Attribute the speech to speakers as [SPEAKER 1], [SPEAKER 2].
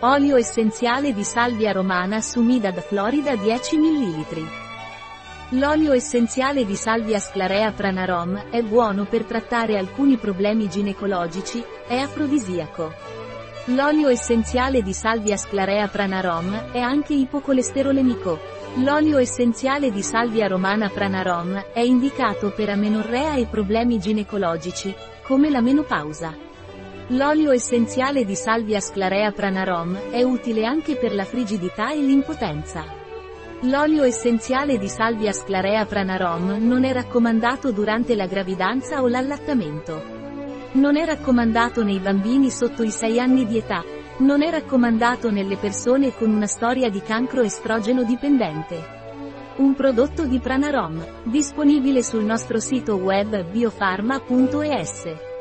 [SPEAKER 1] Olio essenziale di salvia romana Sumidad Florida 10 ml. L'olio essenziale di salvia sclarea pranarom è buono per trattare alcuni problemi ginecologici, è afrodisiaco. L'olio essenziale di salvia sclarea pranarom è anche ipocolesterolemico. L'olio essenziale di salvia romana pranarom è indicato per amenorrea e problemi ginecologici, come la menopausa. L'olio essenziale di Salvia sclarea pranarom è utile anche per la frigidità e l'impotenza. L'olio essenziale di Salvia sclarea pranarom non è raccomandato durante la gravidanza o l'allattamento. Non è raccomandato nei bambini sotto i 6 anni di età. Non è raccomandato nelle persone con una storia di cancro estrogeno dipendente. Un prodotto di Pranarom, disponibile sul nostro sito web biofarma.es.